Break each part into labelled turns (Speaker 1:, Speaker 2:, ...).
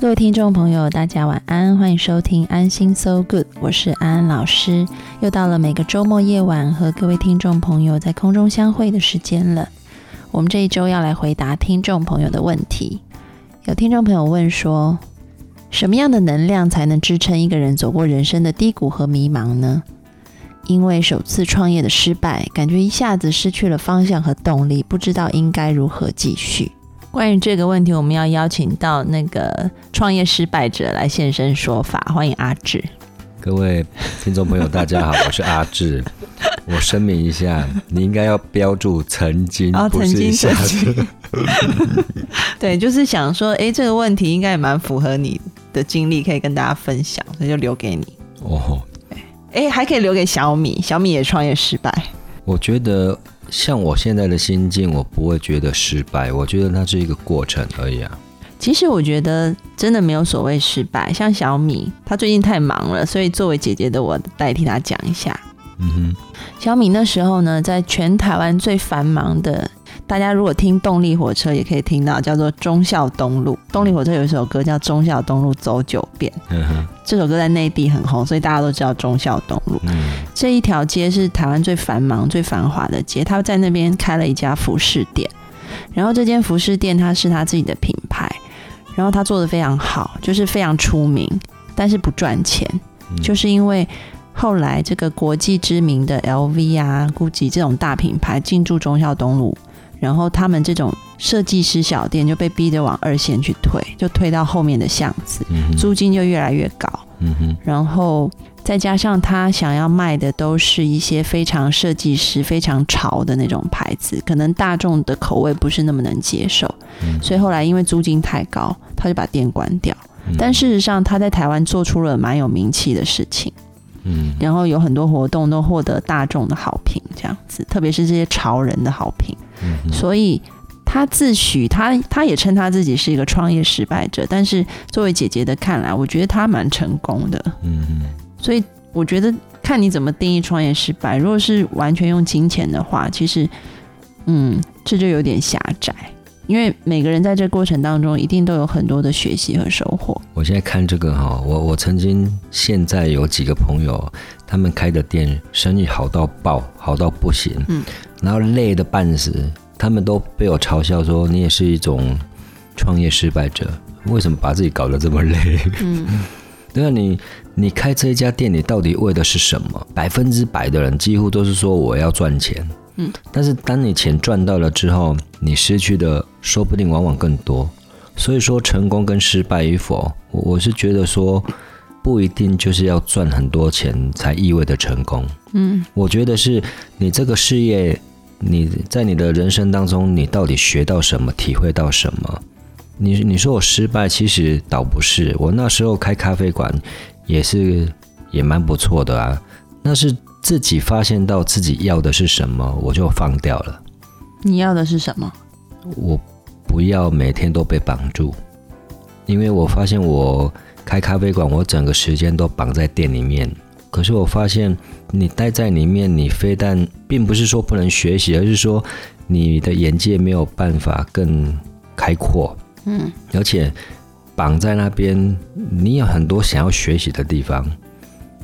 Speaker 1: 各位听众朋友，大家晚安，欢迎收听安心 So Good，我是安安老师。又到了每个周末夜晚和各位听众朋友在空中相会的时间了。我们这一周要来回答听众朋友的问题。有听众朋友问说。什么样的能量才能支撑一个人走过人生的低谷和迷茫呢？因为首次创业的失败，感觉一下子失去了方向和动力，不知道应该如何继续。关于这个问题，我们要邀请到那个创业失败者来现身说法。欢迎阿志。
Speaker 2: 各位听众朋友，大家好，我是阿志。我声明一下，你应该要标注曾经，
Speaker 1: 不是一下子。对，就是想说，哎，这个问题应该也蛮符合你。的经历可以跟大家分享，那就留给你哦。哎，还可以留给小米，小米也创业失败。
Speaker 2: 我觉得像我现在的心境，我不会觉得失败，我觉得它是一个过程而已啊。
Speaker 1: 其实我觉得真的没有所谓失败。像小米，她最近太忙了，所以作为姐姐的我代替她讲一下。嗯哼，小米那时候呢，在全台湾最繁忙的。大家如果听动力火车，也可以听到叫做忠孝东路。动力火车有一首歌叫《忠孝东路走九遍》，这首歌在内地很红，所以大家都知道忠孝东路。这一条街是台湾最繁忙、最繁华的街。他在那边开了一家服饰店，然后这间服饰店它是他自己的品牌，然后他做的非常好，就是非常出名，但是不赚钱，就是因为后来这个国际知名的 LV 啊、GUCCI 这种大品牌进驻忠孝东路。然后他们这种设计师小店就被逼着往二线去推，就推到后面的巷子，租金就越来越高。嗯哼，然后再加上他想要卖的都是一些非常设计师、非常潮的那种牌子，可能大众的口味不是那么能接受，所以后来因为租金太高，他就把店关掉。但事实上他在台湾做出了蛮有名气的事情。嗯，然后有很多活动都获得大众的好评，这样子，特别是这些潮人的好评。嗯，所以他自诩他他也称他自己是一个创业失败者，但是作为姐姐的看来，我觉得他蛮成功的。嗯嗯，所以我觉得看你怎么定义创业失败。如果是完全用金钱的话，其实，嗯，这就有点狭窄。因为每个人在这过程当中，一定都有很多的学习和收获。
Speaker 2: 我现在看这个哈，我我曾经现在有几个朋友，他们开的店生意好到爆，好到不行，嗯，然后累的半死，他们都被我嘲笑说你也是一种创业失败者，为什么把自己搞得这么累？嗯，对啊，你你开这一家店，你到底为的是什么？百分之百的人几乎都是说我要赚钱。嗯，但是当你钱赚到了之后，你失去的说不定往往更多。所以说，成功跟失败与否，我是觉得说，不一定就是要赚很多钱才意味着成功。嗯，我觉得是你这个事业，你在你的人生当中，你到底学到什么，体会到什么？你你说我失败，其实倒不是。我那时候开咖啡馆也是也蛮不错的啊，那是。自己发现到自己要的是什么，我就放掉了。
Speaker 1: 你要的是什么？
Speaker 2: 我不要每天都被绑住，因为我发现我开咖啡馆，我整个时间都绑在店里面。可是我发现你待在里面，你非但并不是说不能学习，而是说你的眼界没有办法更开阔。嗯，而且绑在那边，你有很多想要学习的地方。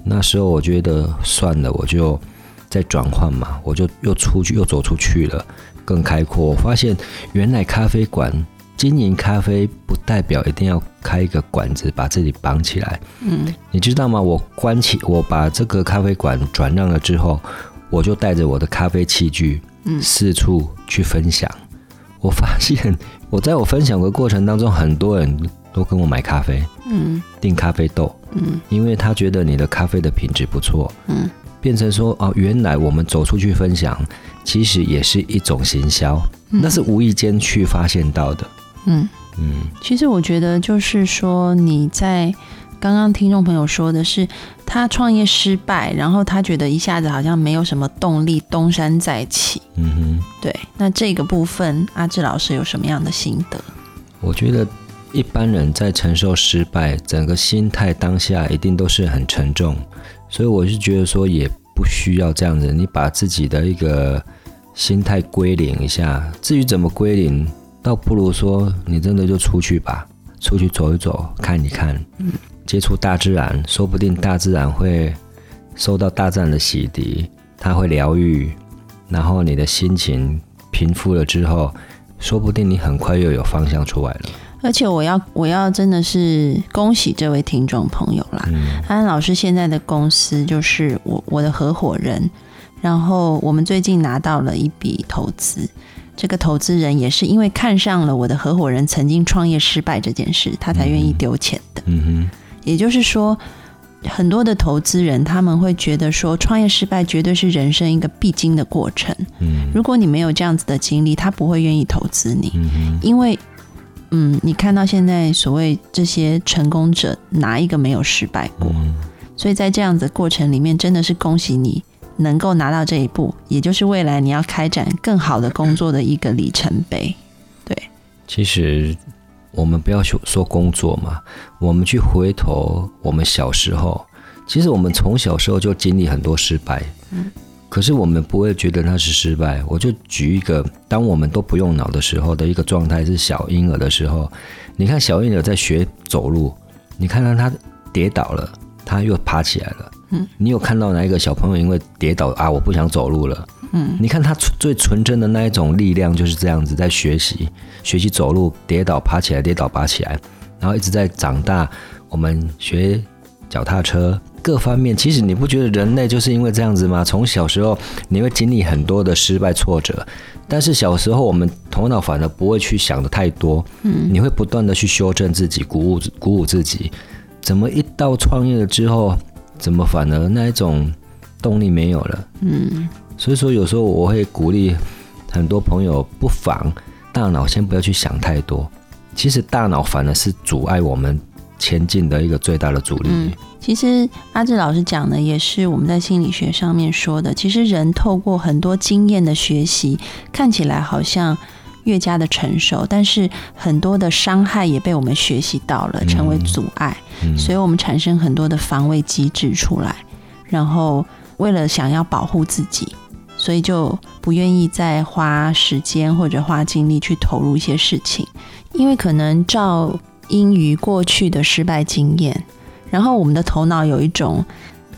Speaker 2: 那时候我觉得算了，我就再转换嘛，我就又出去，又走出去了，更开阔。我发现原来咖啡馆经营咖啡不代表一定要开一个馆子把自己绑起来。嗯，你知道吗？我关起，我把这个咖啡馆转让了之后，我就带着我的咖啡器具，嗯，四处去分享。我发现我在我分享的过程当中，很多人。都跟我买咖啡，嗯，订咖啡豆，嗯，因为他觉得你的咖啡的品质不错，嗯，变成说哦，原来我们走出去分享，其实也是一种行销，那是无意间去发现到的。
Speaker 1: 嗯嗯，其实我觉得就是说你在。刚刚听众朋友说的是，他创业失败，然后他觉得一下子好像没有什么动力东山再起。嗯哼，对。那这个部分，阿志老师有什么样的心得？
Speaker 2: 我觉得一般人在承受失败，整个心态当下一定都是很沉重，所以我是觉得说，也不需要这样子。你把自己的一个心态归零一下。至于怎么归零，倒不如说你真的就出去吧，出去走一走，看一看。接触大自然，说不定大自然会受到大自然的洗涤，它会疗愈，然后你的心情平复了之后，说不定你很快又有方向出来了。
Speaker 1: 而且我要我要真的是恭喜这位听众朋友啦！安安老师现在的公司就是我我的合伙人，然后我们最近拿到了一笔投资，这个投资人也是因为看上了我的合伙人曾经创业失败这件事，他才愿意丢钱的。嗯哼。也就是说，很多的投资人他们会觉得说，创业失败绝对是人生一个必经的过程。嗯，如果你没有这样子的经历，他不会愿意投资你。嗯因为，嗯，你看到现在所谓这些成功者，哪一个没有失败过？所以在这样子过程里面，真的是恭喜你能够拿到这一步，也就是未来你要开展更好的工作的一个里程碑。对，
Speaker 2: 其实。我们不要说说工作嘛，我们去回头，我们小时候，其实我们从小时候就经历很多失败，嗯，可是我们不会觉得那是失败。我就举一个，当我们都不用脑的时候的一个状态，是小婴儿的时候，你看小婴儿在学走路，你看到他跌倒了，他又爬起来了，嗯，你有看到哪一个小朋友因为跌倒啊，我不想走路了？嗯，你看他最纯真的那一种力量就是这样子，在学习，学习走路，跌倒爬起来，跌倒爬起来，然后一直在长大。我们学脚踏车，各方面，其实你不觉得人类就是因为这样子吗？从小时候你会经历很多的失败挫折，但是小时候我们头脑反而不会去想的太多，嗯，你会不断的去修正自己，鼓舞鼓舞自己。怎么一到创业了之后，怎么反而那一种动力没有了？嗯。所以说，有时候我会鼓励很多朋友，不妨大脑先不要去想太多。其实大脑反而是阻碍我们前进的一个最大的阻力。嗯，
Speaker 1: 其实阿志老师讲的也是我们在心理学上面说的。其实人透过很多经验的学习，看起来好像越加的成熟，但是很多的伤害也被我们学习到了，成为阻碍。嗯，所以我们产生很多的防卫机制出来，然后为了想要保护自己。所以就不愿意再花时间或者花精力去投入一些事情，因为可能照因于过去的失败经验，然后我们的头脑有一种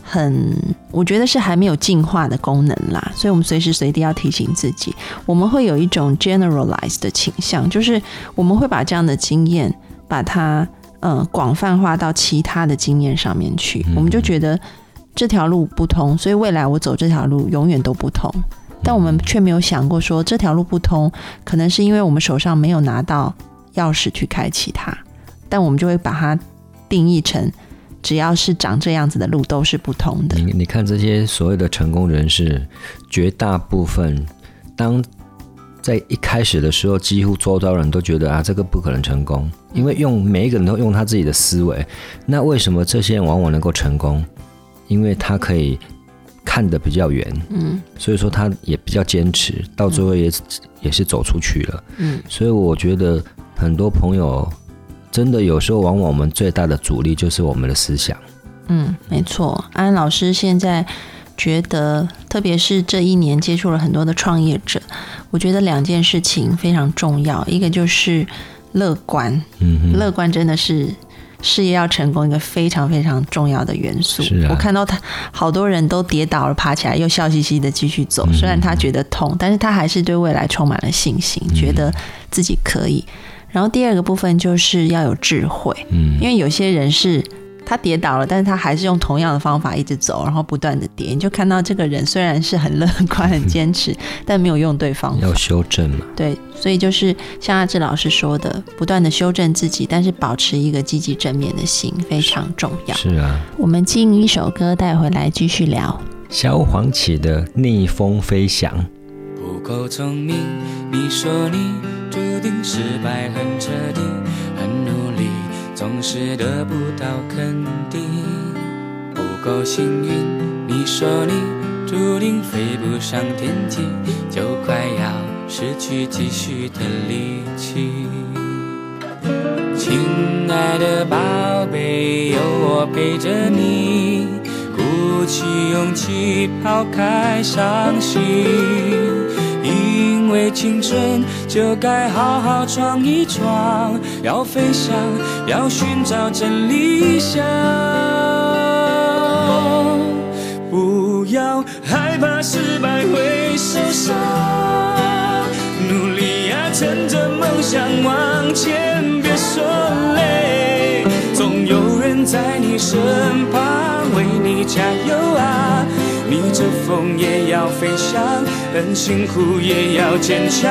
Speaker 1: 很，我觉得是还没有进化的功能啦，所以我们随时随地要提醒自己，我们会有一种 generalize 的倾向，就是我们会把这样的经验把它嗯广泛化到其他的经验上面去，我们就觉得。这条路不通，所以未来我走这条路永远都不通。但我们却没有想过，说这条路不通，可能是因为我们手上没有拿到钥匙去开启它。但我们就会把它定义成，只要是长这样子的路都是不同的。
Speaker 2: 你你看这些所谓的成功人士，绝大部分当在一开始的时候，几乎周遭人都觉得啊，这个不可能成功，因为用每一个人都用他自己的思维。那为什么这些人往往能够成功？因为他可以看得比较远，嗯，所以说他也比较坚持，到最后也也是走出去了，嗯，所以我觉得很多朋友真的有时候往往我们最大的阻力就是我们的思想，
Speaker 1: 嗯，没错。安安老师现在觉得，特别是这一年接触了很多的创业者，我觉得两件事情非常重要，一个就是乐观，嗯，乐观真的是。事业要成功，一个非常非常重要的元素。我看到他好多人都跌倒了，爬起来又笑嘻嘻的继续走。虽然他觉得痛，但是他还是对未来充满了信心，觉得自己可以。然后第二个部分就是要有智慧，嗯因为有些人是。他跌倒了，但是他还是用同样的方法一直走，然后不断的跌。你就看到这个人虽然是很乐观、很坚持，但没有用对方法。
Speaker 2: 要修正嘛？
Speaker 1: 对，所以就是像阿志老师说的，不断的修正自己，但是保持一个积极正面的心非常重要。
Speaker 2: 是啊，
Speaker 1: 我们进一首歌带回来继续聊。
Speaker 2: 萧煌奇的《逆风飞翔》。
Speaker 3: 不够聪明，你说你注定失败很彻底，很努力，总是得不到肯定。不够幸运，你说你注定飞不上天际，就快要失去继续的力气。亲爱的宝贝，有我陪着你，鼓起勇气抛开伤心，为青春就该好好闯一闯，要飞翔，要寻找真理想，不要害怕失败会受伤，努力呀，趁着梦想往前。别说累，总有人在你身旁为你加油啊！逆着风也要飞翔，很辛苦也要坚强，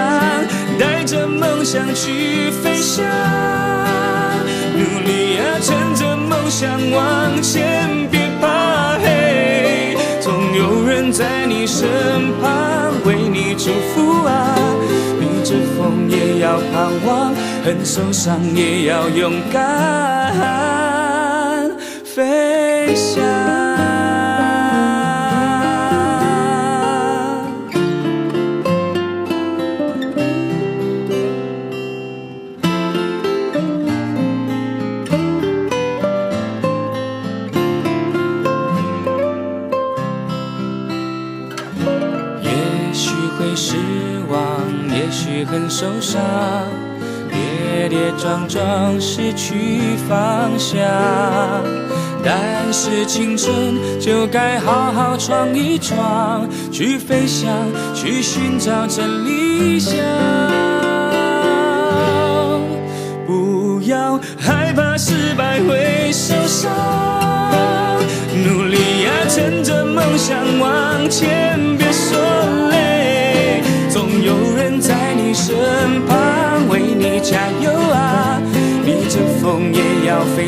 Speaker 3: 带着梦想去飞翔。努力啊，趁着梦想往前，别怕黑，总有人在你身旁为你祝福啊！逆着风也要盼望。很受伤也要勇敢飞翔。受伤。跌跌撞撞，失去方向。但是青春就该好好闯一闯，去飞翔，去寻找真理想。不要害怕失败会受伤，努力呀，趁着梦想往前，别说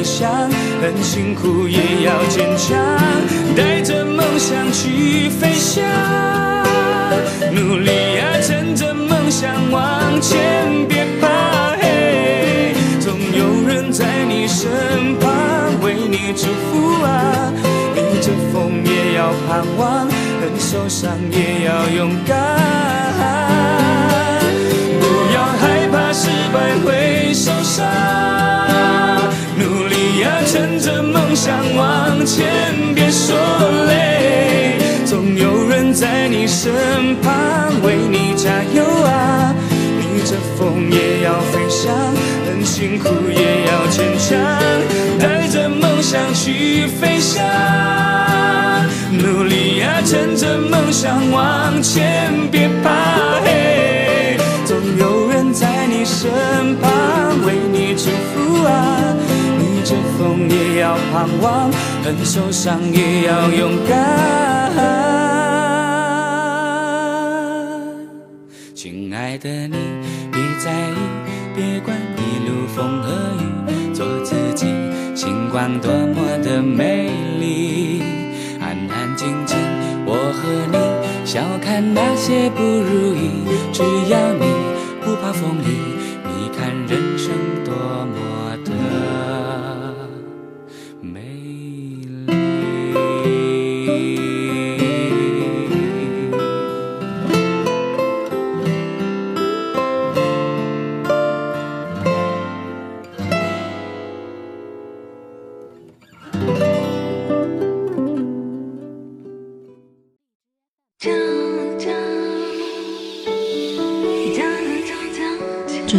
Speaker 3: 想，很辛苦也要坚强，带着梦想去飞翔。努力啊，乘着梦想往前，别怕黑，总有人在你身旁为你祝福啊。逆着风也要盼望，很受伤也要勇敢。想往前，别说累，总有人在你身旁为你加油啊！逆着风也要飞翔，很辛苦也要坚强，带着梦想去飞翔。努力啊，趁着梦想往前，别怕也要盼望，很受伤也要勇敢。亲爱的你，别在意，别管一路风和雨，做自己，星光多么的美丽。安安静静，我和你，笑看那些不如意，只要你不怕风雨，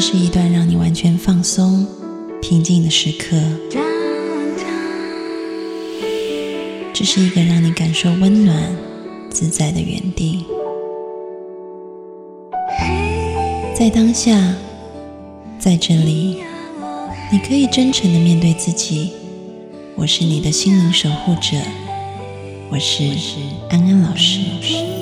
Speaker 1: 是一段让你完全放松、平静的时刻。这是一个让你感受温暖、自在的原地。在当下，在这里，你可以真诚的面对自己。我是你的心灵守护者，我是安安老师。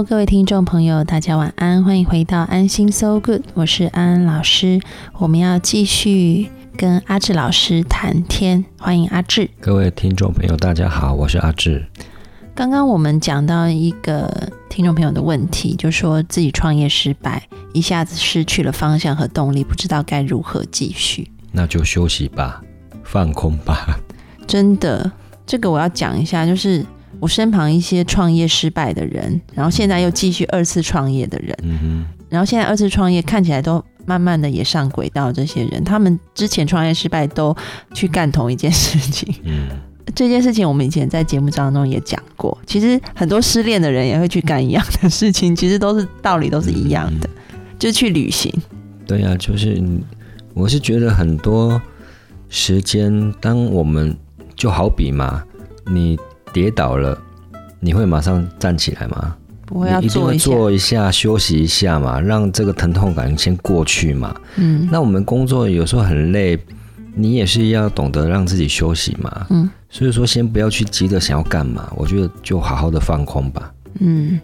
Speaker 1: Hello，各位听众朋友，大家晚安，欢迎回到安心 So Good，我是安安老师，我们要继续跟阿志老师谈天，欢迎阿志。
Speaker 2: 各位听众朋友，大家好，我是阿志。
Speaker 1: 刚刚我们讲到一个听众朋友的问题，就说自己创业失败，一下子失去了方向和动力，不知道该如何继续。
Speaker 2: 那就休息吧，放空吧。
Speaker 1: 真的，这个我要讲一下，就是我身旁一些创业失败的人，然后现在又继续二次创业的人，嗯然后现在二次创业看起来都慢慢的也上轨道，这些人他们之前创业失败都去干同一件事情，嗯。这件事情我们以前在节目当中也讲过，其实很多失恋的人也会去干一样的事情，其实都是道理都是一样的，就去旅行。
Speaker 2: 对呀，就是我是觉得很多时间，当我们就好比嘛，你跌倒了，你会马上站起来吗？
Speaker 1: 不会，要
Speaker 2: 坐
Speaker 1: 一
Speaker 2: 下，休息一下嘛，让这个疼痛感先过去嘛。嗯，那我们工作有时候很累。你也是要懂得让自己休息嘛，嗯，所以说先不要去急着想要干嘛，我觉得就好好的放空吧，嗯，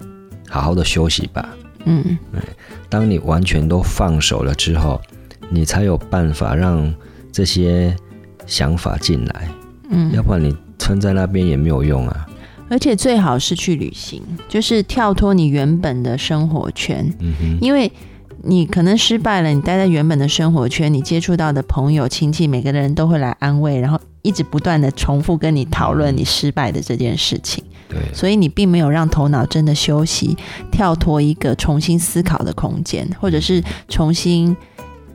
Speaker 2: 好好的休息吧，嗯，对，当你完全都放手了之后，你才有办法让这些想法进来，嗯，要不然你撑在那边也没有用啊，
Speaker 1: 而且最好是去旅行，就是跳脱你原本的生活圈，嗯哼，因为。你可能失败了，你待在原本的生活圈，你接触到的朋友、亲戚，每个人都会来安慰，然后一直不断的重复跟你讨论你失败的这件事情。
Speaker 2: 对，
Speaker 1: 所以你并没有让头脑真的休息，跳脱一个重新思考的空间，或者是重新，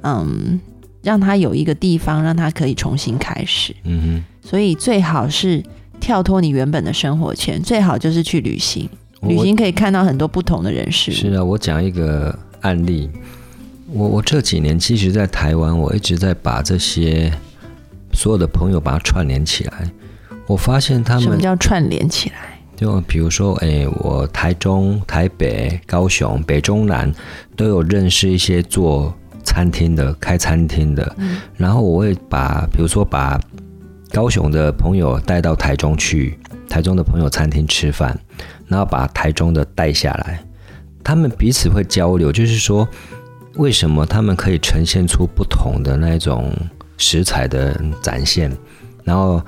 Speaker 1: 嗯，让他有一个地方让他可以重新开始。嗯哼。所以最好是跳脱你原本的生活圈，最好就是去旅行。旅行可以看到很多不同的人事物。
Speaker 2: 是啊，我讲一个。案例，我我这几年其实，在台湾，我一直在把这些所有的朋友把它串联起来。我发现他们什
Speaker 1: 么叫串联起来？
Speaker 2: 就比如说，哎，我台中、台北、高雄、北中南都有认识一些做餐厅的、开餐厅的。嗯。然后我会把，比如说把高雄的朋友带到台中去，台中的朋友餐厅吃饭，然后把台中的带下来。他们彼此会交流，就是说，为什么他们可以呈现出不同的那种食材的展现？然后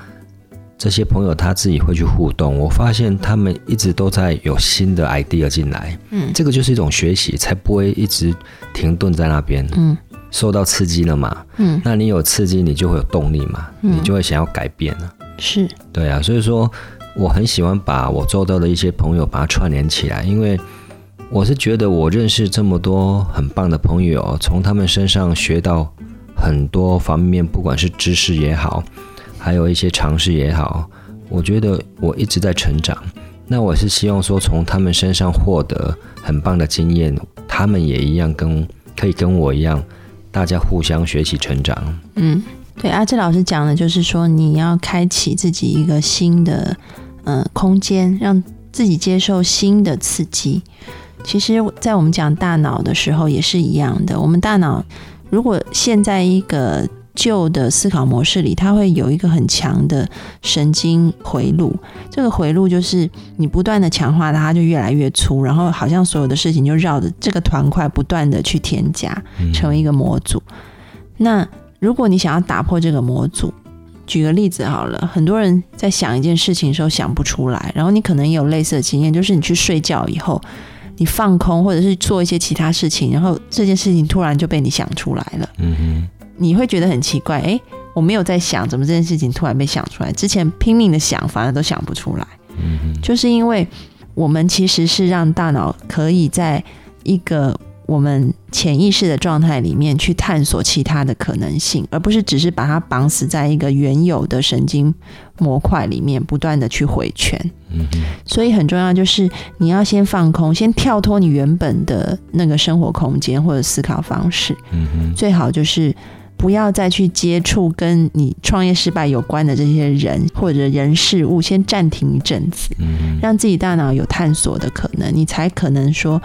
Speaker 2: 这些朋友他自己会去互动，我发现他们一直都在有新的 idea 进来。嗯，这个就是一种学习，才不会一直停顿在那边。嗯，受到刺激了嘛？嗯，那你有刺激，你就会有动力嘛？你就会想要改变了。
Speaker 1: 是，
Speaker 2: 对啊，所以说我很喜欢把我做到的一些朋友把它串联起来，因为。我是觉得，我认识这么多很棒的朋友，从他们身上学到很多方面，不管是知识也好，还有一些尝试也好，我觉得我一直在成长。那我是希望说，从他们身上获得很棒的经验，他们也一样跟可以跟我一样，大家互相学习成长。
Speaker 1: 嗯，对，阿志老师讲的就是说，你要开启自己一个新的呃空间，让自己接受新的刺激。其实，在我们讲大脑的时候也是一样的。我们大脑如果现在一个旧的思考模式里，它会有一个很强的神经回路。这个回路就是你不断的强化它，它就越来越粗，然后好像所有的事情就绕着这个团块不断的去添加，成为一个模组。那如果你想要打破这个模组，举个例子好了，很多人在想一件事情的时候想不出来，然后你可能也有类似的经验，就是你去睡觉以后。你放空，或者是做一些其他事情，然后这件事情突然就被你想出来了。嗯哼，你会觉得很奇怪，哎，我没有在想，怎么这件事情突然被想出来？之前拼命的想，反而都想不出来。嗯哼，就是因为我们其实是让大脑可以在一个。我们潜意识的状态里面去探索其他的可能性，而不是只是把它绑死在一个原有的神经模块里面，不断的去回圈。嗯所以很重要就是你要先放空，先跳脱你原本的那个生活空间或者思考方式。嗯最好就是不要再去接触跟你创业失败有关的这些人或者人事物，先暂停一阵子。嗯让自己大脑有探索的可能，你才可能说。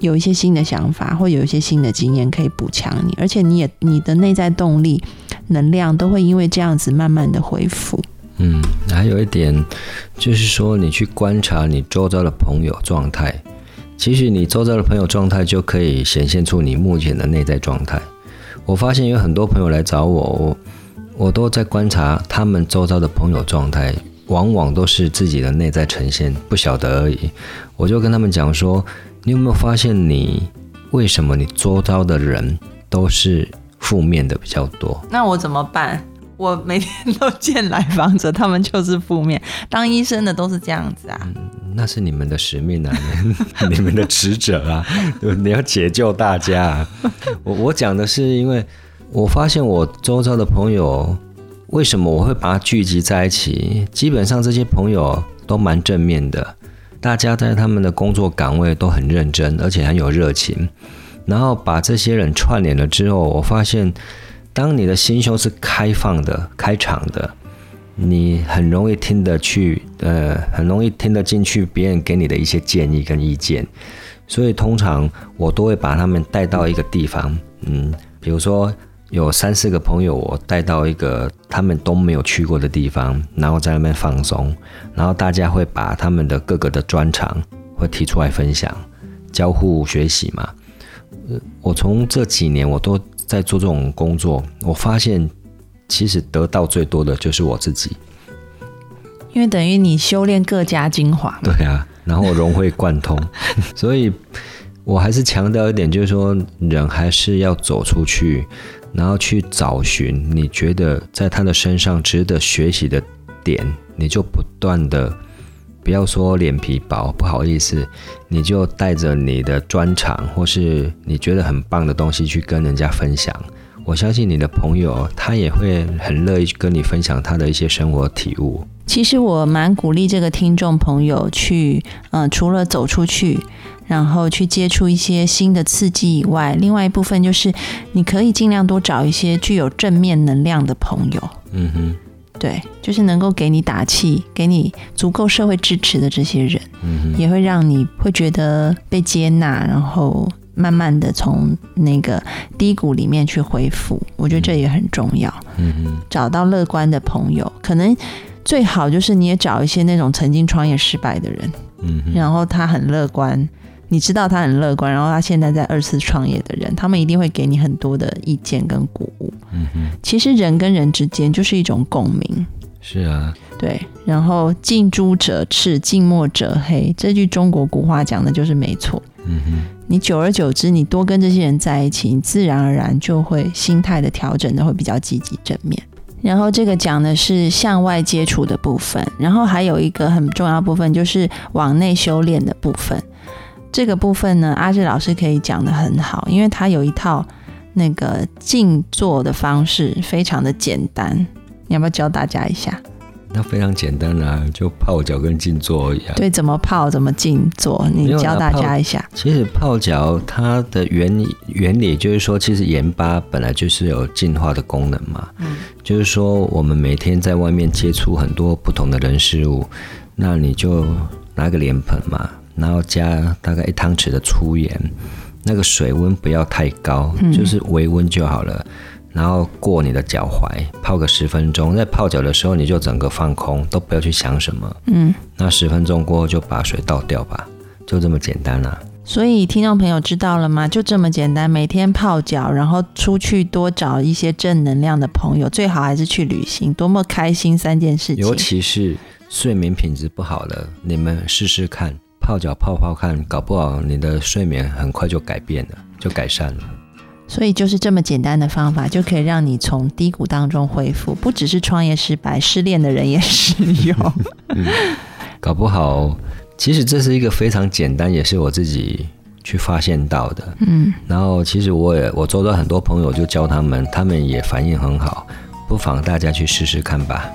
Speaker 1: 有一些新的想法，或有一些新的经验可以补强你，而且你也你的内在动力、能量都会因为这样子慢慢的恢复。
Speaker 2: 嗯，还有一点就是说，你去观察你周遭的朋友状态，其实你周遭的朋友状态就可以显现出你目前的内在状态。我发现有很多朋友来找我，我我都在观察他们周遭的朋友状态，往往都是自己的内在呈现，不晓得而已。我就跟他们讲说，你有没有发现你为什么你周遭的人都是负面的比较多？
Speaker 1: 那我怎么办？我每天都见来访者，他们就是负面。当医生的都是这样子啊？
Speaker 2: 那是你们的使命啊，你们的职责啊，你要解救大家。我我讲的是，因为我发现我周遭的朋友，为什么我会把它聚集在一起？基本上这些朋友都蛮正面的，大家在他们的工作岗位都很认真，而且很有热情。然后把这些人串联了之后，我发现。当你的心胸是开放的、开场的，你很容易听得去，呃，很容易听得进去别人给你的一些建议跟意见。所以通常我都会把他们带到一个地方，嗯，比如说有三四个朋友，我带到一个他们都没有去过的地方，然后在那边放松，然后大家会把他们的各个的专长会提出来分享，交互学习嘛。呃，我从这几年我都。在做这种工作，我发现其实得到最多的就是我自己，
Speaker 1: 因为等于你修炼各家精华。
Speaker 2: 对啊，然后融会贯通，所以我还是强调一点，就是说人还是要走出去，然后去找寻你觉得在他的身上值得学习的点，你就不断的。不要说脸皮薄，不好意思，你就带着你的专长或是你觉得很棒的东西去跟人家分享。我相信你的朋友他也会很乐意跟你分享他的一些生活体悟。
Speaker 1: 其实我蛮鼓励这个听众朋友去，嗯，除了走出去，然后去接触一些新的刺激以外，另外一部分就是你可以尽量多找一些具有正面能量的朋友。嗯哼。对，就是能够给你打气、给你足够社会支持的这些人，也会让你会觉得被接纳，然后慢慢的从那个低谷里面去恢复。我觉得这也很重要。嗯找到乐观的朋友，可能最好就是你也找一些那种曾经创业失败的人，嗯，然后他很乐观。你知道他很乐观，然后他现在在二次创业的人，他们一定会给你很多的意见跟鼓舞。嗯哼，其实人跟人之间就是一种共鸣。
Speaker 2: 是啊，
Speaker 1: 对。然后近朱者赤，近墨者黑，这句中国古话讲的就是没错。嗯哼，你久而久之，你多跟这些人在一起，你自然而然就会心态的调整的会比较积极正面。然后这个讲的是向外接触的部分，然后还有一个很重要部分就是往内修炼的部分。这个部分呢，阿志老师可以讲的很好，因为他有一套那个静坐的方式，非常的简单。你要不要教大家一下？
Speaker 2: 那非常简单啊，就泡脚跟静坐一样。
Speaker 1: 对，怎么泡，怎么静坐，你教大家一下。
Speaker 2: 其实泡脚它的原理原理就是说，其实盐巴本来就是有净化的功能嘛。嗯。就是说，我们每天在外面接触很多不同的人事物，那你就拿个脸盆嘛。然后加大概一汤匙的粗盐，那个水温不要太高，就是微温就好了。然后过你的脚踝，泡个十分钟。在泡脚的时候，你就整个放空，都不要去想什么。嗯，那十分钟过后就把水倒掉吧，就这么简单啦。
Speaker 1: 所以听众朋友知道了吗？就这么简单，每天泡脚，然后出去多找一些正能量的朋友，最好还是去旅行，多么开心三件事情。
Speaker 2: 尤其是睡眠品质不好的，你们试试看。泡脚泡泡看，搞不好你的睡眠很快就改变了，就改善了。
Speaker 1: 所以就是这么简单的方法，就可以让你从低谷当中恢复。不只是创业失败，失恋的人也适用。
Speaker 2: 搞不好，其实这是一个非常简单，也是我自己去发现到的。嗯，然后其实我也我周遭很多朋友就教他们，他们也反应很好，不妨大家去试试看吧。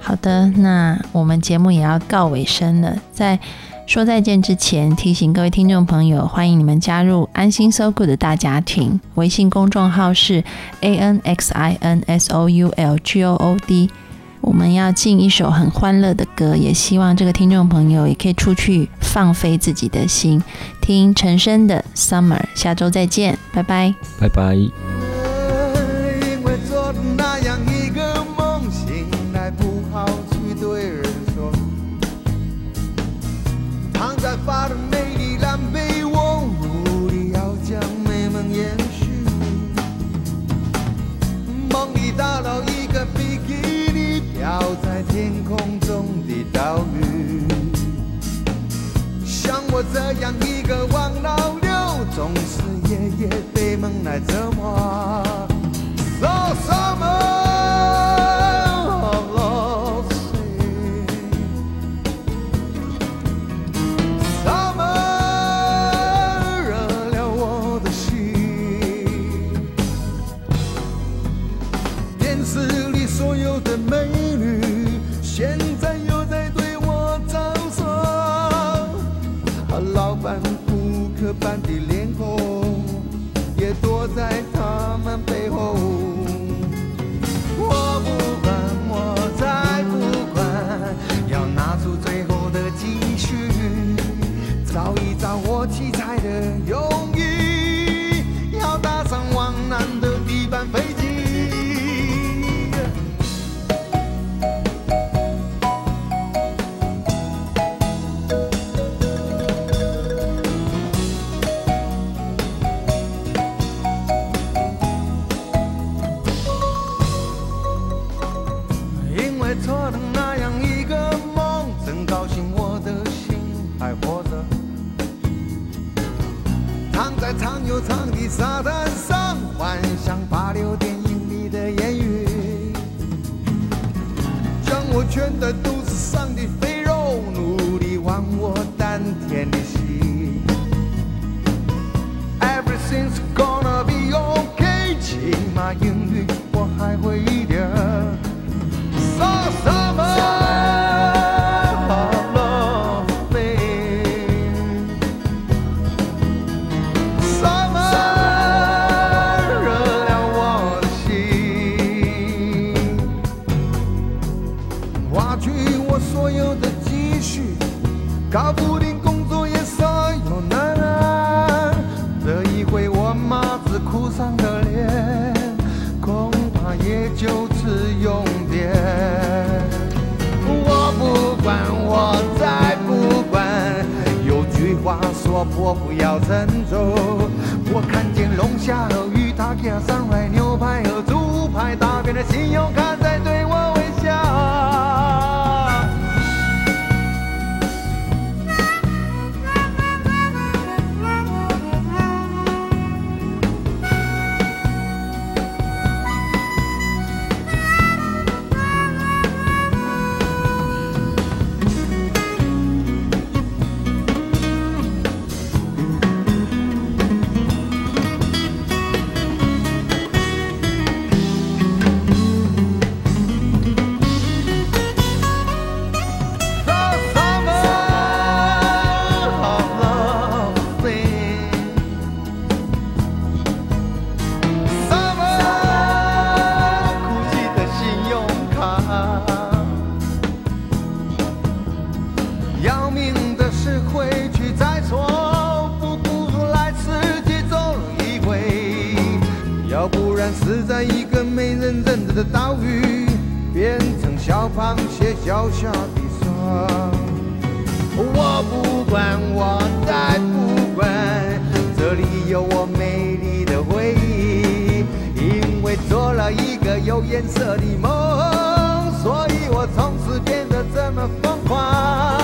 Speaker 1: 好的，那我们节目也要告尾声了，在。说再见之前，提醒各位听众朋友，欢迎你们加入安心 So Good 的大家庭。微信公众号是 A N X I N S O U L G O O D。我们要进一首很欢乐的歌，也希望这个听众朋友也可以出去放飞自己的心，听陈升的 Summer。下周再见，拜拜，
Speaker 2: 拜拜。
Speaker 4: 这样一个王老六，总是夜夜被梦来折磨。什么？背后。全的都但是在一个没人认得的岛屿变成小螃蟹脚下的沙我不管我再不管这里有我美丽的回忆。因为做了一个有颜色的梦所以我从此变得这么疯狂。